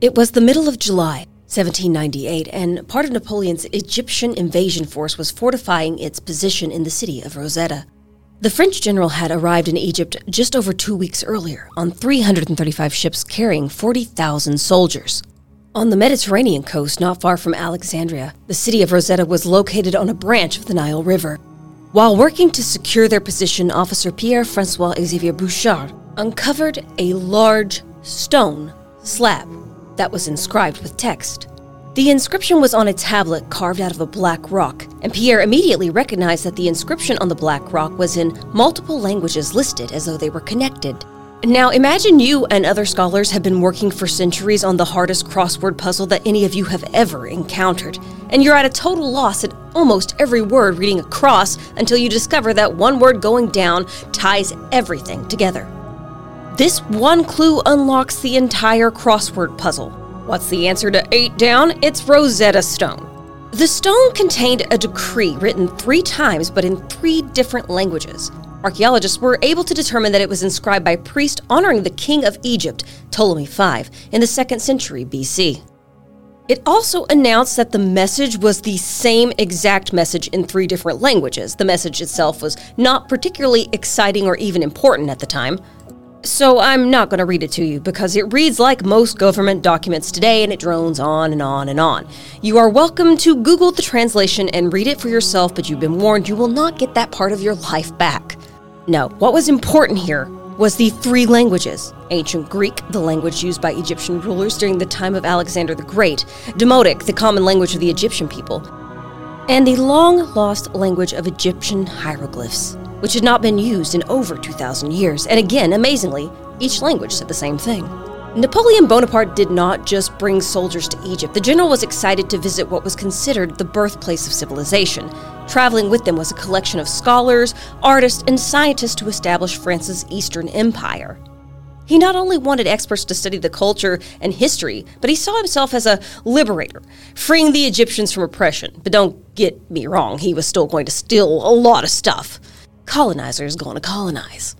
It was the middle of July, 1798, and part of Napoleon's Egyptian invasion force was fortifying its position in the city of Rosetta. The French general had arrived in Egypt just over two weeks earlier on 335 ships carrying 40,000 soldiers. On the Mediterranean coast, not far from Alexandria, the city of Rosetta was located on a branch of the Nile River. While working to secure their position, Officer Pierre Francois Xavier Bouchard uncovered a large stone slab that was inscribed with text. The inscription was on a tablet carved out of a black rock, and Pierre immediately recognized that the inscription on the black rock was in multiple languages listed as though they were connected. Now, imagine you and other scholars have been working for centuries on the hardest crossword puzzle that any of you have ever encountered, and you're at a total loss at almost every word reading across until you discover that one word going down ties everything together. This one clue unlocks the entire crossword puzzle. What's the answer to 8 down? It's Rosetta Stone. The stone contained a decree written three times but in three different languages. Archaeologists were able to determine that it was inscribed by a priest honoring the king of Egypt, Ptolemy V, in the 2nd century BC. It also announced that the message was the same exact message in three different languages. The message itself was not particularly exciting or even important at the time. So I'm not going to read it to you because it reads like most government documents today and it drones on and on and on. You are welcome to Google the translation and read it for yourself, but you've been warned you will not get that part of your life back. No, what was important here was the three languages ancient Greek, the language used by Egyptian rulers during the time of Alexander the Great, Demotic, the common language of the Egyptian people, and the long lost language of Egyptian hieroglyphs which had not been used in over 2,000 years. And again, amazingly, each language said the same thing. Napoleon Bonaparte did not just bring soldiers to Egypt. The general was excited to visit what was considered the birthplace of civilization. Traveling with them was a collection of scholars, artists, and scientists to establish France's Eastern Empire. He not only wanted experts to study the culture and history, but he saw himself as a liberator, freeing the Egyptians from oppression. But don't get me wrong, he was still going to steal a lot of stuff colonizers going to colonize.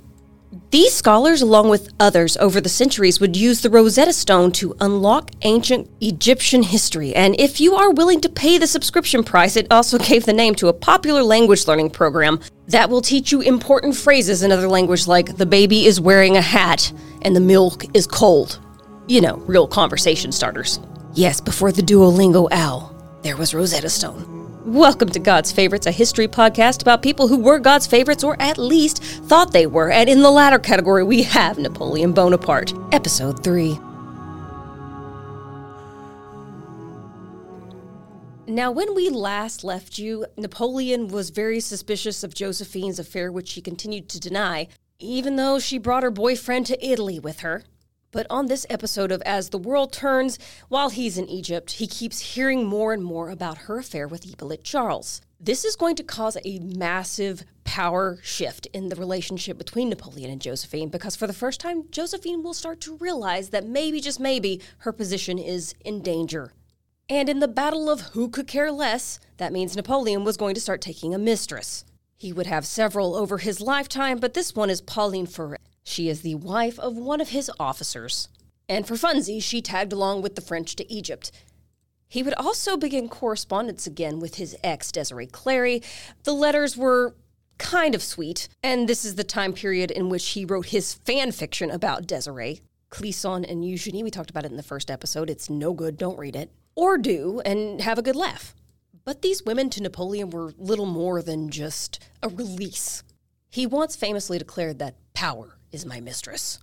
These scholars, along with others over the centuries, would use the Rosetta Stone to unlock ancient Egyptian history. And if you are willing to pay the subscription price, it also gave the name to a popular language learning program that will teach you important phrases in other language like the baby is wearing a hat and the milk is cold. You know, real conversation starters. Yes, before the Duolingo owl, there was Rosetta Stone. Welcome to God's Favorites, a history podcast about people who were God's favorites or at least thought they were. And in the latter category, we have Napoleon Bonaparte, Episode 3. Now, when we last left you, Napoleon was very suspicious of Josephine's affair, which she continued to deny, even though she brought her boyfriend to Italy with her. But on this episode of As the World Turns, while he's in Egypt, he keeps hearing more and more about her affair with Hippolyte Charles. This is going to cause a massive power shift in the relationship between Napoleon and Josephine because for the first time, Josephine will start to realize that maybe, just maybe, her position is in danger. And in the battle of who could care less, that means Napoleon was going to start taking a mistress. He would have several over his lifetime, but this one is Pauline Ferret. She is the wife of one of his officers. And for funsies, she tagged along with the French to Egypt. He would also begin correspondence again with his ex, Desiree Clary. The letters were kind of sweet, and this is the time period in which he wrote his fan fiction about Desiree. Clisson and Eugenie, we talked about it in the first episode. It's no good, don't read it. Or do, and have a good laugh. But these women to Napoleon were little more than just a release. He once famously declared that power is my mistress.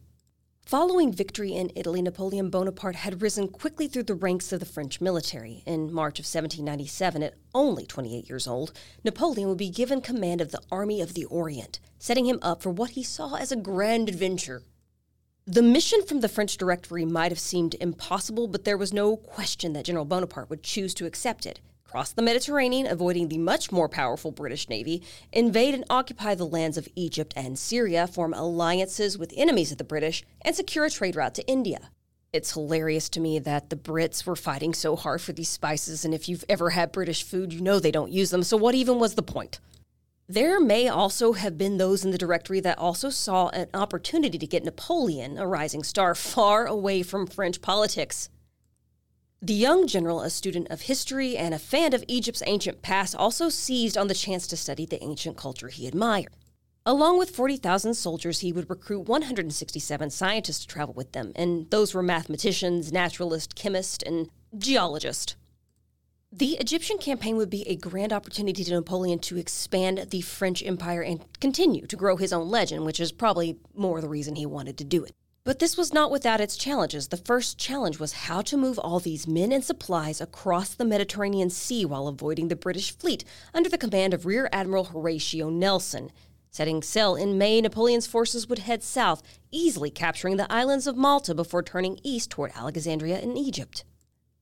Following victory in Italy, Napoleon Bonaparte had risen quickly through the ranks of the French military. In March of 1797, at only 28 years old, Napoleon would be given command of the Army of the Orient, setting him up for what he saw as a grand adventure. The mission from the French Directory might have seemed impossible, but there was no question that General Bonaparte would choose to accept it cross the Mediterranean, avoiding the much more powerful British Navy, invade and occupy the lands of Egypt and Syria, form alliances with enemies of the British, and secure a trade route to India. It's hilarious to me that the Brits were fighting so hard for these spices, and if you've ever had British food, you know they don't use them, so what even was the point? There may also have been those in the directory that also saw an opportunity to get Napoleon, a rising star, far away from French politics. The young general, a student of history and a fan of Egypt's ancient past, also seized on the chance to study the ancient culture he admired. Along with 40,000 soldiers, he would recruit 167 scientists to travel with them, and those were mathematicians, naturalists, chemists, and geologists. The Egyptian campaign would be a grand opportunity to Napoleon to expand the French Empire and continue to grow his own legend, which is probably more the reason he wanted to do it. But this was not without its challenges. The first challenge was how to move all these men and supplies across the Mediterranean Sea while avoiding the British fleet under the command of Rear Admiral Horatio Nelson. Setting sail in May, Napoleon's forces would head south, easily capturing the islands of Malta before turning east toward Alexandria in Egypt.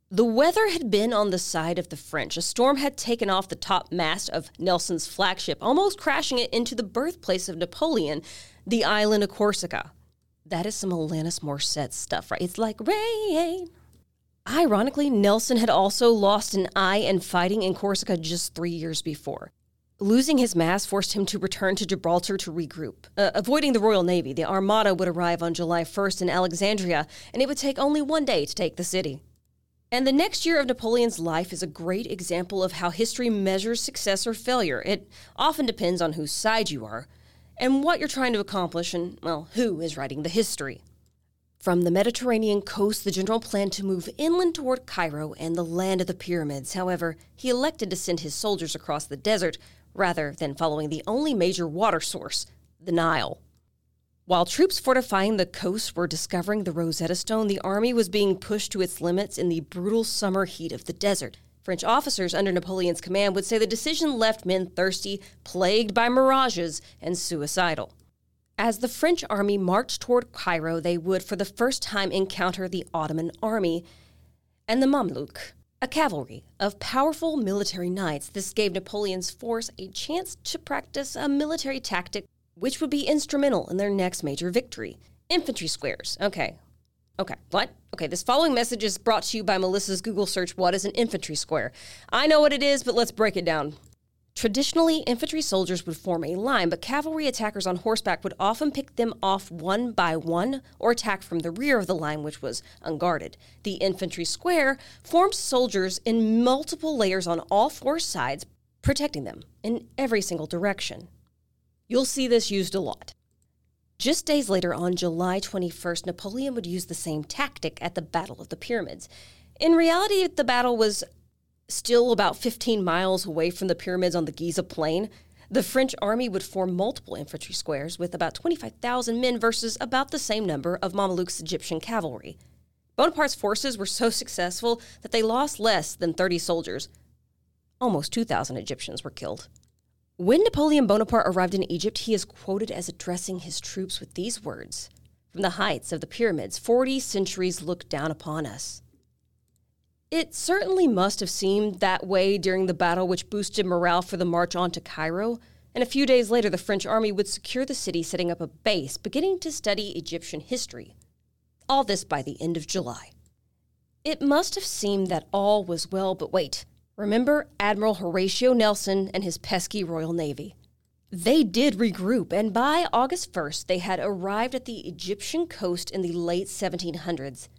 The weather had been on the side of the French. A storm had taken off the top mast of Nelson's flagship, almost crashing it into the birthplace of Napoleon, the island of Corsica. That is some Alanis Morissette stuff, right? It's like rain. Ironically, Nelson had also lost an eye in fighting in Corsica just three years before. Losing his mast forced him to return to Gibraltar to regroup. Uh, avoiding the Royal Navy, the Armada would arrive on July 1st in Alexandria, and it would take only one day to take the city. And the next year of Napoleon's life is a great example of how history measures success or failure. It often depends on whose side you are and what you're trying to accomplish, and, well, who is writing the history. From the Mediterranean coast, the general planned to move inland toward Cairo and the land of the pyramids. However, he elected to send his soldiers across the desert rather than following the only major water source, the Nile. While troops fortifying the coast were discovering the Rosetta Stone, the army was being pushed to its limits in the brutal summer heat of the desert. French officers under Napoleon's command would say the decision left men thirsty, plagued by mirages, and suicidal. As the French army marched toward Cairo, they would for the first time encounter the Ottoman army and the Mamluk, a cavalry of powerful military knights. This gave Napoleon's force a chance to practice a military tactic which would be instrumental in their next major victory. Infantry squares. Okay, Okay, what? Okay, this following message is brought to you by Melissa's Google search What is an infantry square? I know what it is, but let's break it down. Traditionally, infantry soldiers would form a line, but cavalry attackers on horseback would often pick them off one by one or attack from the rear of the line, which was unguarded. The infantry square formed soldiers in multiple layers on all four sides, protecting them in every single direction. You'll see this used a lot. Just days later, on July 21st, Napoleon would use the same tactic at the Battle of the Pyramids. In reality, the battle was still about 15 miles away from the pyramids on the Giza Plain. The French army would form multiple infantry squares with about 25,000 men versus about the same number of Mamluk's Egyptian cavalry. Bonaparte's forces were so successful that they lost less than 30 soldiers. Almost 2,000 Egyptians were killed. When Napoleon Bonaparte arrived in Egypt, he is quoted as addressing his troops with these words From the heights of the pyramids, 40 centuries look down upon us. It certainly must have seemed that way during the battle, which boosted morale for the march on to Cairo. And a few days later, the French army would secure the city, setting up a base, beginning to study Egyptian history. All this by the end of July. It must have seemed that all was well, but wait. Remember Admiral Horatio Nelson and his pesky Royal Navy? They did regroup, and by August 1st, they had arrived at the Egyptian coast in the late 1700s.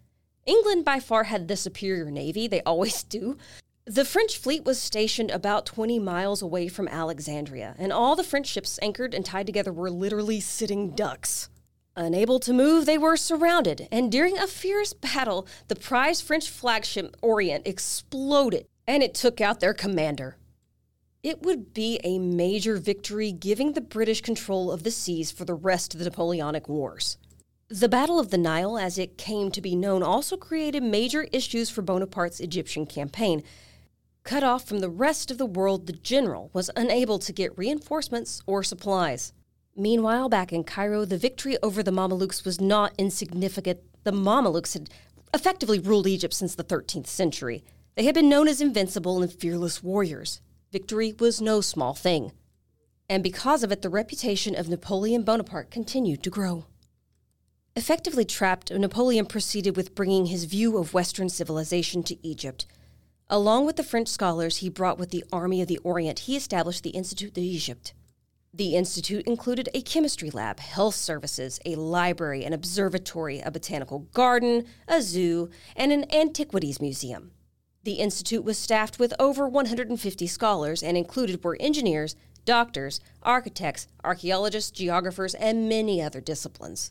England by far had the superior navy, they always do. The French fleet was stationed about 20 miles away from Alexandria, and all the French ships anchored and tied together were literally sitting ducks. Unable to move, they were surrounded, and during a fierce battle, the prized French flagship Orient exploded and it took out their commander. It would be a major victory, giving the British control of the seas for the rest of the Napoleonic Wars. The Battle of the Nile, as it came to be known, also created major issues for Bonaparte's Egyptian campaign. Cut off from the rest of the world, the general was unable to get reinforcements or supplies. Meanwhile, back in Cairo, the victory over the Mamelukes was not insignificant. The Mamelukes had effectively ruled Egypt since the 13th century. They had been known as invincible and fearless warriors. Victory was no small thing. And because of it, the reputation of Napoleon Bonaparte continued to grow. Effectively trapped, Napoleon proceeded with bringing his view of Western civilization to Egypt. Along with the French scholars he brought with the Army of the Orient, he established the Institute d'Egypte. The institute included a chemistry lab, health services, a library, an observatory, a botanical garden, a zoo, and an antiquities museum. The institute was staffed with over 150 scholars and included were engineers, doctors, architects, archaeologists, geographers, and many other disciplines.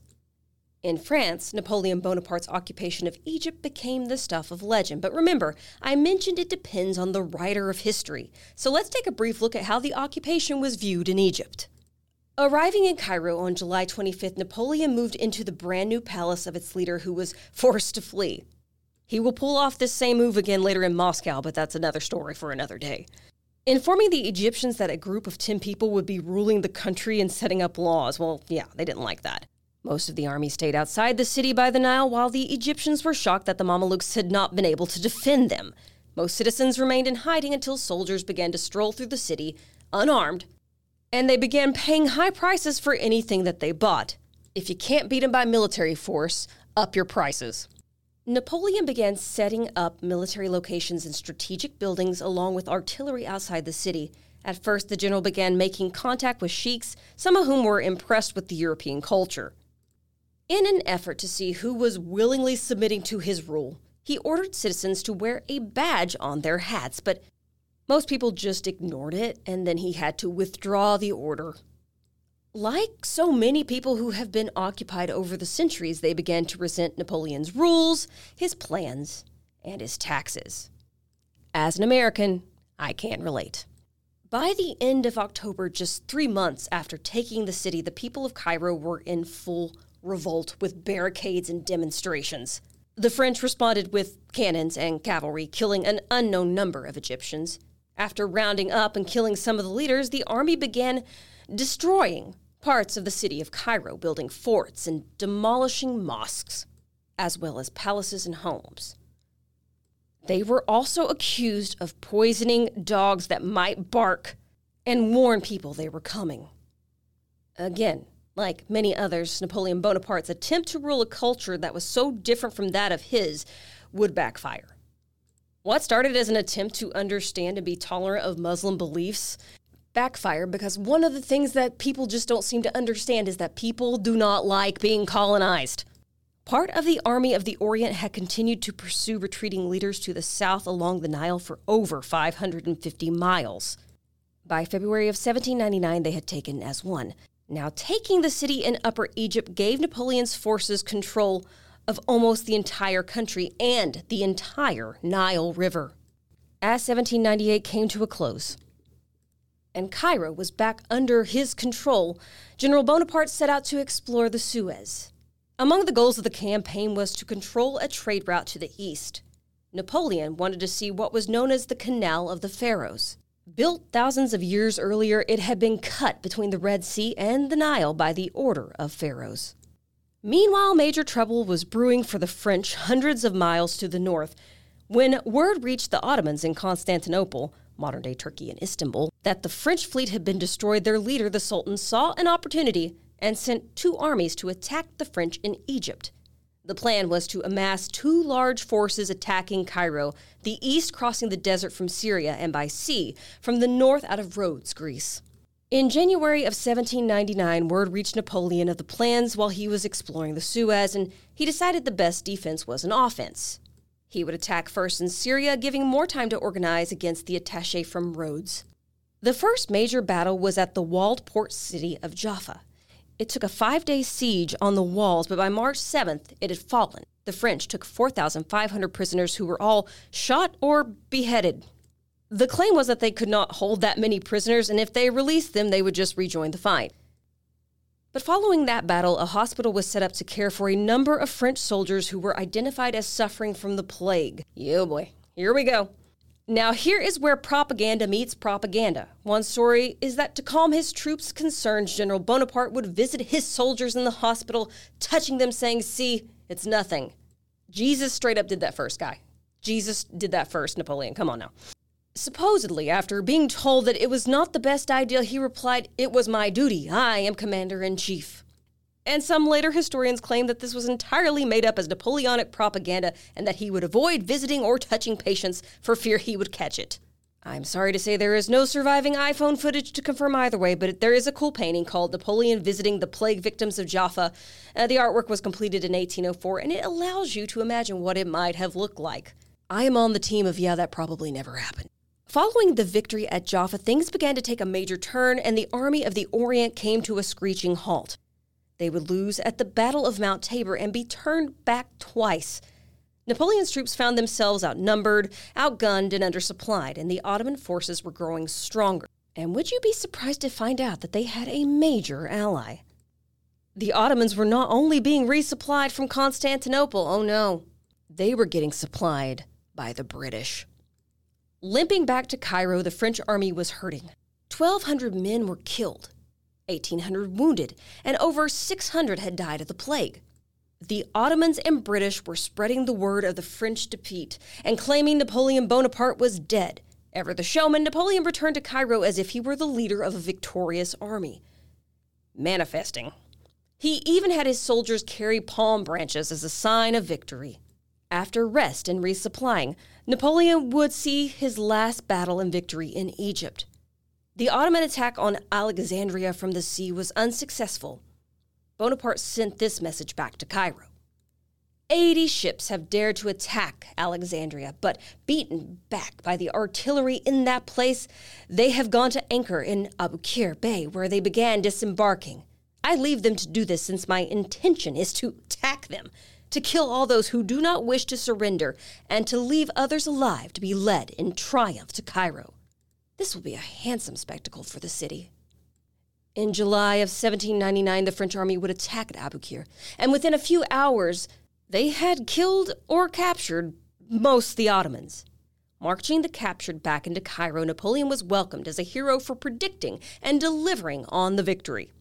In France, Napoleon Bonaparte's occupation of Egypt became the stuff of legend. But remember, I mentioned it depends on the writer of history. So let's take a brief look at how the occupation was viewed in Egypt. Arriving in Cairo on July 25th, Napoleon moved into the brand new palace of its leader who was forced to flee. He will pull off this same move again later in Moscow, but that's another story for another day. Informing the Egyptians that a group of 10 people would be ruling the country and setting up laws, well, yeah, they didn't like that. Most of the army stayed outside the city by the Nile, while the Egyptians were shocked that the Mamelukes had not been able to defend them. Most citizens remained in hiding until soldiers began to stroll through the city, unarmed, and they began paying high prices for anything that they bought. If you can't beat them by military force, up your prices. Napoleon began setting up military locations in strategic buildings along with artillery outside the city. At first, the general began making contact with sheiks, some of whom were impressed with the European culture. In an effort to see who was willingly submitting to his rule, he ordered citizens to wear a badge on their hats, but most people just ignored it, and then he had to withdraw the order. Like so many people who have been occupied over the centuries, they began to resent Napoleon's rules, his plans, and his taxes. As an American, I can't relate. By the end of October, just three months after taking the city, the people of Cairo were in full revolt with barricades and demonstrations. The French responded with cannons and cavalry, killing an unknown number of Egyptians. After rounding up and killing some of the leaders, the army began destroying parts of the city of Cairo, building forts and demolishing mosques, as well as palaces and homes. They were also accused of poisoning dogs that might bark and warn people they were coming. Again, like many others, Napoleon Bonaparte's attempt to rule a culture that was so different from that of his would backfire. What started as an attempt to understand and be tolerant of Muslim beliefs backfired because one of the things that people just don't seem to understand is that people do not like being colonized. Part of the Army of the Orient had continued to pursue retreating leaders to the south along the Nile for over 550 miles. By February of 1799, they had taken Aswan, now, taking the city in Upper Egypt gave Napoleon's forces control of almost the entire country and the entire Nile River. As 1798 came to a close, and Cairo was back under his control, General Bonaparte set out to explore the Suez. Among the goals of the campaign was to control a trade route to the east. Napoleon wanted to see what was known as the Canal of the Pharaohs. Built thousands of years earlier, it had been cut between the Red Sea and the Nile by the order of pharaohs. Meanwhile, major trouble was brewing for the French hundreds of miles to the north when word reached the Ottomans in Constantinople, modern day Turkey and Istanbul, that the French fleet had been destroyed. Their leader, the Sultan, saw an opportunity and sent two armies to attack the French in Egypt. The plan was to amass two large forces attacking Cairo, the east crossing the desert from Syria and by sea from the north out of Rhodes, Greece. In January of 1799, word reached Napoleon of the plans while he was exploring the Suez, and he decided the best defense was an offense. He would attack first in Syria, giving more time to organize against the attache from Rhodes. The first major battle was at the walled port city of Jaffa. It took a five day siege on the walls, but by March 7th, it had fallen. The French took 4,500 prisoners who were all shot or beheaded. The claim was that they could not hold that many prisoners, and if they released them, they would just rejoin the fight. But following that battle, a hospital was set up to care for a number of French soldiers who were identified as suffering from the plague. Yo boy, here we go. Now, here is where propaganda meets propaganda. One story is that to calm his troops' concerns, General Bonaparte would visit his soldiers in the hospital, touching them, saying, See, it's nothing. Jesus straight up did that first, guy. Jesus did that first, Napoleon. Come on now. Supposedly, after being told that it was not the best idea, he replied, It was my duty. I am commander in chief and some later historians claim that this was entirely made up as Napoleonic propaganda and that he would avoid visiting or touching patients for fear he would catch it. I'm sorry to say there is no surviving iPhone footage to confirm either way, but there is a cool painting called Napoleon Visiting the Plague Victims of Jaffa. Uh, the artwork was completed in 1804, and it allows you to imagine what it might have looked like. I am on the team of, yeah, that probably never happened. Following the victory at Jaffa, things began to take a major turn, and the army of the Orient came to a screeching halt. They would lose at the Battle of Mount Tabor and be turned back twice. Napoleon's troops found themselves outnumbered, outgunned, and undersupplied, and the Ottoman forces were growing stronger. And would you be surprised to find out that they had a major ally? The Ottomans were not only being resupplied from Constantinople, oh no, they were getting supplied by the British. Limping back to Cairo, the French army was hurting. 1,200 men were killed, 1,800 wounded, and over 600 had died of the plague. The Ottomans and British were spreading the word of the French defeat and claiming Napoleon Bonaparte was dead. Ever the showman, Napoleon returned to Cairo as if he were the leader of a victorious army. Manifesting. He even had his soldiers carry palm branches as a sign of victory. After rest and resupplying, Napoleon would see his last battle and victory in Egypt. The Ottoman attack on Alexandria from the sea was unsuccessful, Bonaparte sent this message back to Cairo. 80 ships have dared to attack Alexandria, but beaten back by the artillery in that place, they have gone to anchor in Aboukir Bay, where they began disembarking. I leave them to do this since my intention is to attack them, to kill all those who do not wish to surrender, and to leave others alive to be led in triumph to Cairo. This will be a handsome spectacle for the city. In July of 1799, the French army would attack at Aboukir, and within a few hours, they had killed or captured most the Ottomans. Marching the captured back into Cairo, Napoleon was welcomed as a hero for predicting and delivering on the victory.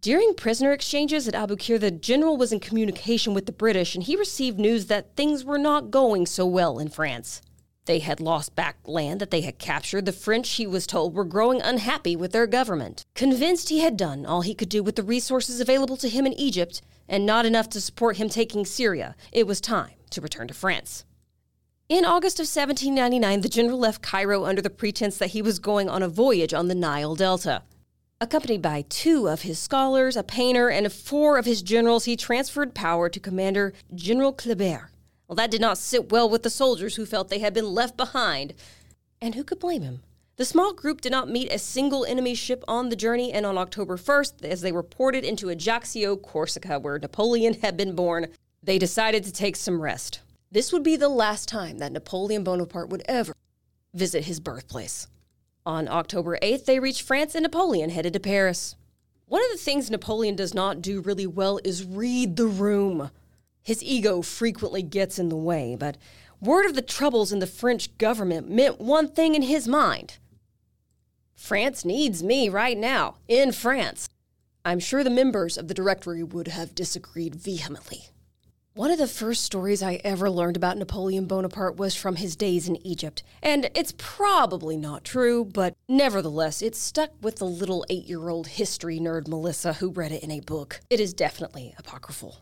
During prisoner exchanges at Aboukir, the general was in communication with the British and he received news that things were not going so well in France. They had lost back land that they had captured. The French, he was told, were growing unhappy with their government. Convinced he had done all he could do with the resources available to him in Egypt and not enough to support him taking Syria, it was time to return to France. In August of 1799, the general left Cairo under the pretense that he was going on a voyage on the Nile Delta. Accompanied by two of his scholars, a painter, and four of his generals, he transferred power to Commander General Kleber. Well, that did not sit well with the soldiers who felt they had been left behind. And who could blame him? The small group did not meet a single enemy ship on the journey, and on October 1st, as they reported into Ajaccio, Corsica, where Napoleon had been born, they decided to take some rest. This would be the last time that Napoleon Bonaparte would ever visit his birthplace. On October 8th, they reached France, and Napoleon headed to Paris. One of the things Napoleon does not do really well is read the room. His ego frequently gets in the way, but word of the troubles in the French government meant one thing in his mind France needs me right now, in France. I'm sure the members of the Directory would have disagreed vehemently. One of the first stories I ever learned about Napoleon Bonaparte was from his days in Egypt, and it's probably not true, but nevertheless, it stuck with the little eight year old history nerd Melissa who read it in a book. It is definitely apocryphal.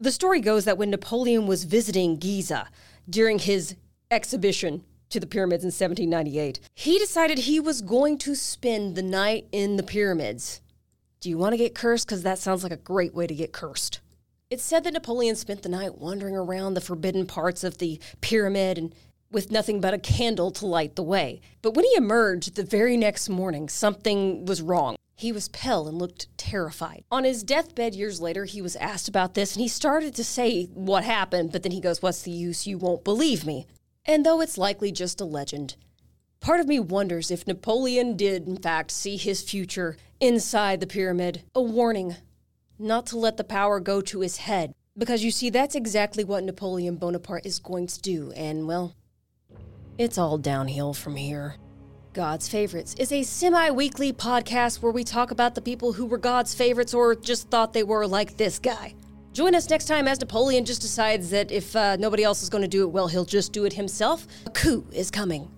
The story goes that when Napoleon was visiting Giza during his exhibition to the pyramids in 1798, he decided he was going to spend the night in the pyramids. Do you want to get cursed? Because that sounds like a great way to get cursed. It's said that Napoleon spent the night wandering around the forbidden parts of the pyramid and with nothing but a candle to light the way. But when he emerged the very next morning, something was wrong. He was pale and looked terrified. On his deathbed years later, he was asked about this and he started to say what happened, but then he goes, What's the use? You won't believe me. And though it's likely just a legend, part of me wonders if Napoleon did, in fact, see his future inside the pyramid. A warning not to let the power go to his head. Because you see, that's exactly what Napoleon Bonaparte is going to do, and well, it's all downhill from here. God's Favorites is a semi weekly podcast where we talk about the people who were God's favorites or just thought they were, like this guy. Join us next time as Napoleon just decides that if uh, nobody else is going to do it, well, he'll just do it himself. A coup is coming.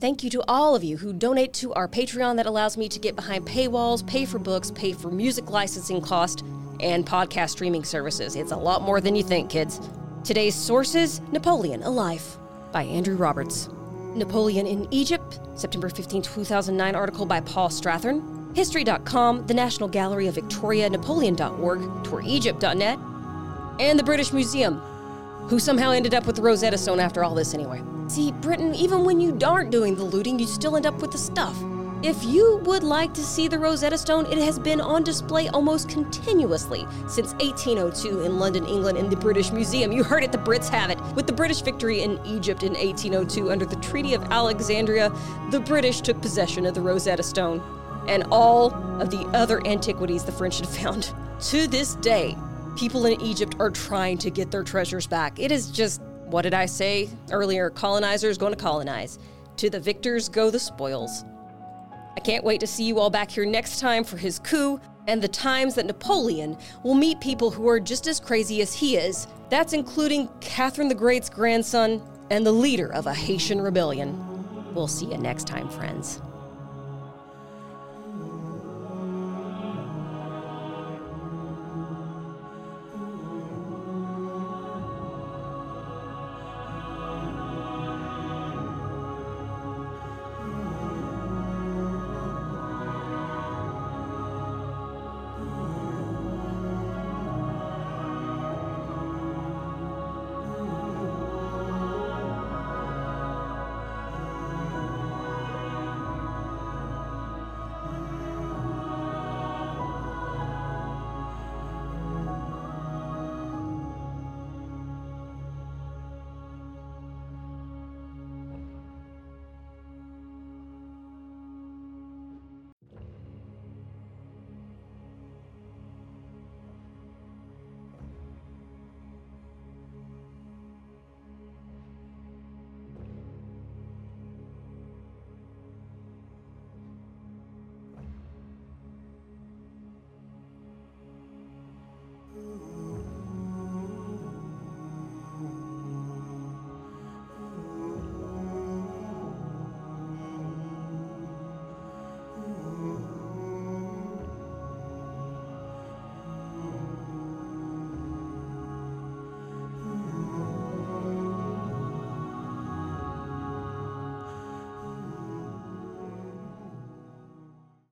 Thank you to all of you who donate to our Patreon that allows me to get behind paywalls, pay for books, pay for music licensing cost, and podcast streaming services. It's a lot more than you think, kids. Today's sources Napoleon, A Life by Andrew Roberts. Napoleon in Egypt, September 15, 2009 article by Paul Strathern, History.com, the National Gallery of Victoria, Napoleon.org, TourEgypt.net, and the British Museum, who somehow ended up with the Rosetta Stone after all this anyway. See, Britain, even when you aren't doing the looting, you still end up with the stuff. If you would like to see the Rosetta Stone, it has been on display almost continuously since 1802 in London, England, in the British Museum. You heard it, the Brits have it. With the British victory in Egypt in 1802 under the Treaty of Alexandria, the British took possession of the Rosetta Stone and all of the other antiquities the French had found. To this day, people in Egypt are trying to get their treasures back. It is just, what did I say earlier? Colonizers going to colonize. To the victors go the spoils. I can't wait to see you all back here next time for his coup and the times that Napoleon will meet people who are just as crazy as he is. That's including Catherine the Great's grandson and the leader of a Haitian rebellion. We'll see you next time, friends.